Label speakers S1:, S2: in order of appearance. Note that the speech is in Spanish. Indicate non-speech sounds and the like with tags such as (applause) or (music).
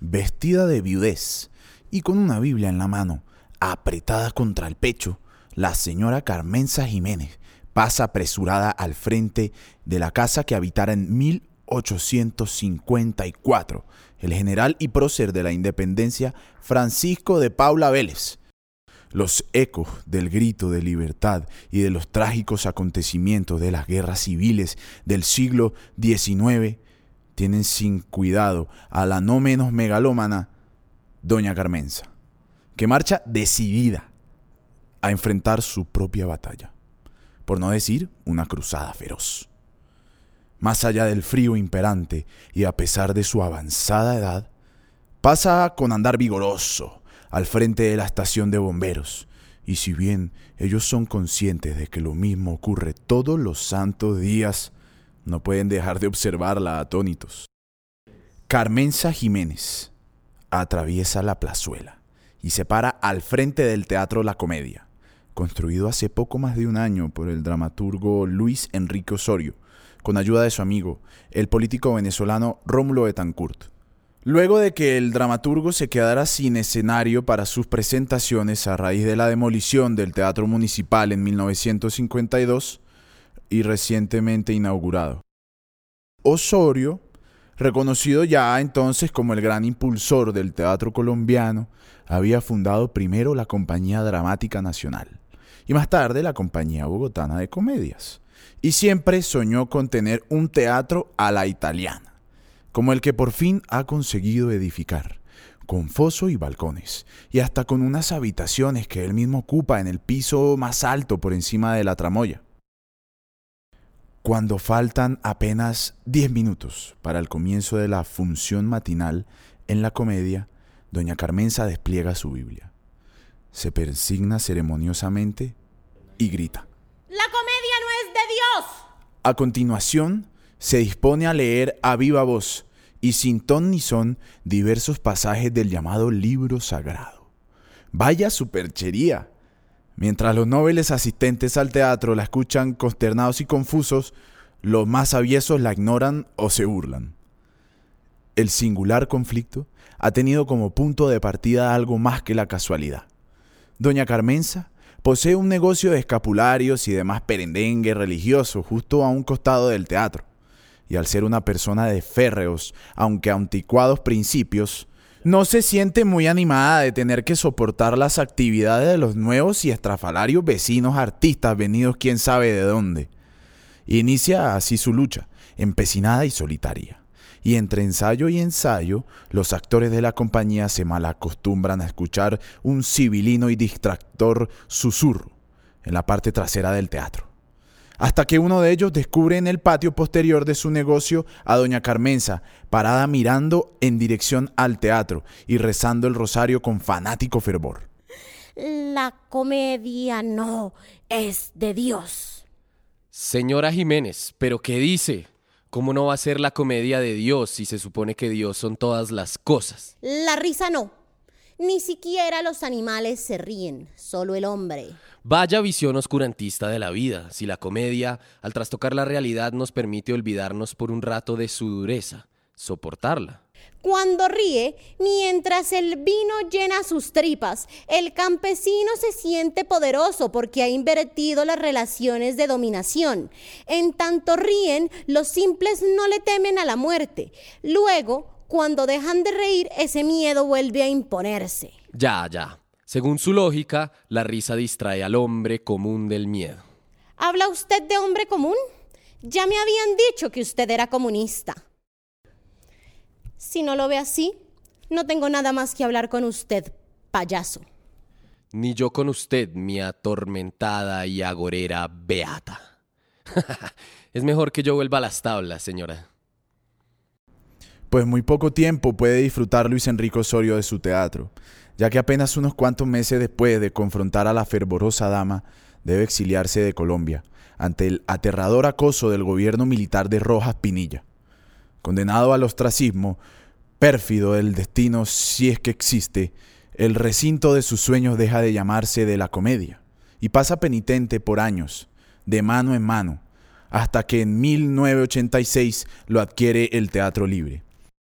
S1: vestida de viudez y con una Biblia en la mano, apretada contra el pecho, la señora Carmenza Jiménez pasa apresurada al frente de la casa que habitara en 1854 el general y prócer de la independencia Francisco de Paula Vélez. Los ecos del grito de libertad y de los trágicos acontecimientos de las guerras civiles del siglo XIX tienen sin cuidado a la no menos megalómana Doña Carmenza, que marcha decidida a enfrentar su propia batalla, por no decir una cruzada feroz. Más allá del frío imperante y a pesar de su avanzada edad, pasa con andar vigoroso al frente de la estación de bomberos, y si bien ellos son conscientes de que lo mismo ocurre todos los santos días, no pueden dejar de observarla atónitos. Carmenza Jiménez atraviesa la plazuela y se para al frente del Teatro La Comedia, construido hace poco más de un año por el dramaturgo Luis Enrique Osorio, con ayuda de su amigo, el político venezolano Rómulo Betancourt. Luego de que el dramaturgo se quedara sin escenario para sus presentaciones a raíz de la demolición del Teatro Municipal en 1952 y recientemente inaugurado. Osorio, reconocido ya entonces como el gran impulsor del teatro colombiano, había fundado primero la Compañía Dramática Nacional y más tarde la Compañía Bogotana de Comedias, y siempre soñó con tener un teatro a la italiana, como el que por fin ha conseguido edificar, con foso y balcones, y hasta con unas habitaciones que él mismo ocupa en el piso más alto por encima de la tramoya. Cuando faltan apenas 10 minutos para el comienzo de la función matinal en la comedia, doña Carmenza despliega su Biblia. Se persigna ceremoniosamente y grita.
S2: La comedia no es de Dios.
S1: A continuación, se dispone a leer a viva voz y sin ton ni son diversos pasajes del llamado libro sagrado. Vaya superchería. Mientras los nobles asistentes al teatro la escuchan consternados y confusos, los más aviesos la ignoran o se burlan. El singular conflicto ha tenido como punto de partida algo más que la casualidad. Doña Carmenza posee un negocio de escapularios y demás perendengue religioso justo a un costado del teatro. Y al ser una persona de férreos, aunque anticuados principios, no se siente muy animada de tener que soportar las actividades de los nuevos y estrafalarios vecinos artistas venidos quién sabe de dónde. Inicia así su lucha, empecinada y solitaria y entre ensayo y ensayo, los actores de la compañía se malacostumbran a escuchar un civilino y distractor susurro en la parte trasera del teatro. Hasta que uno de ellos descubre en el patio posterior de su negocio a doña Carmenza, parada mirando en dirección al teatro y rezando el rosario con fanático fervor.
S2: La comedia no es de Dios.
S3: Señora Jiménez, ¿pero qué dice? ¿Cómo no va a ser la comedia de Dios si se supone que Dios son todas las cosas?
S2: La risa no. Ni siquiera los animales se ríen, solo el hombre.
S3: Vaya visión oscurantista de la vida, si la comedia, al trastocar la realidad, nos permite olvidarnos por un rato de su dureza, soportarla.
S2: Cuando ríe, mientras el vino llena sus tripas, el campesino se siente poderoso porque ha invertido las relaciones de dominación. En tanto ríen, los simples no le temen a la muerte. Luego, cuando dejan de reír, ese miedo vuelve a imponerse.
S3: Ya, ya. Según su lógica, la risa distrae al hombre común del miedo.
S2: ¿Habla usted de hombre común? Ya me habían dicho que usted era comunista. Si no lo ve así, no tengo nada más que hablar con usted, payaso.
S3: Ni yo con usted, mi atormentada y agorera beata. (laughs) es mejor que yo vuelva a las tablas, señora.
S1: Pues muy poco tiempo puede disfrutar Luis Enrique Osorio de su teatro, ya que apenas unos cuantos meses después de confrontar a la fervorosa dama, debe exiliarse de Colombia ante el aterrador acoso del gobierno militar de Rojas Pinilla condenado al ostracismo, pérfido del destino si es que existe, el recinto de sus sueños deja de llamarse de la comedia y pasa penitente por años, de mano en mano, hasta que en 1986 lo adquiere el Teatro Libre.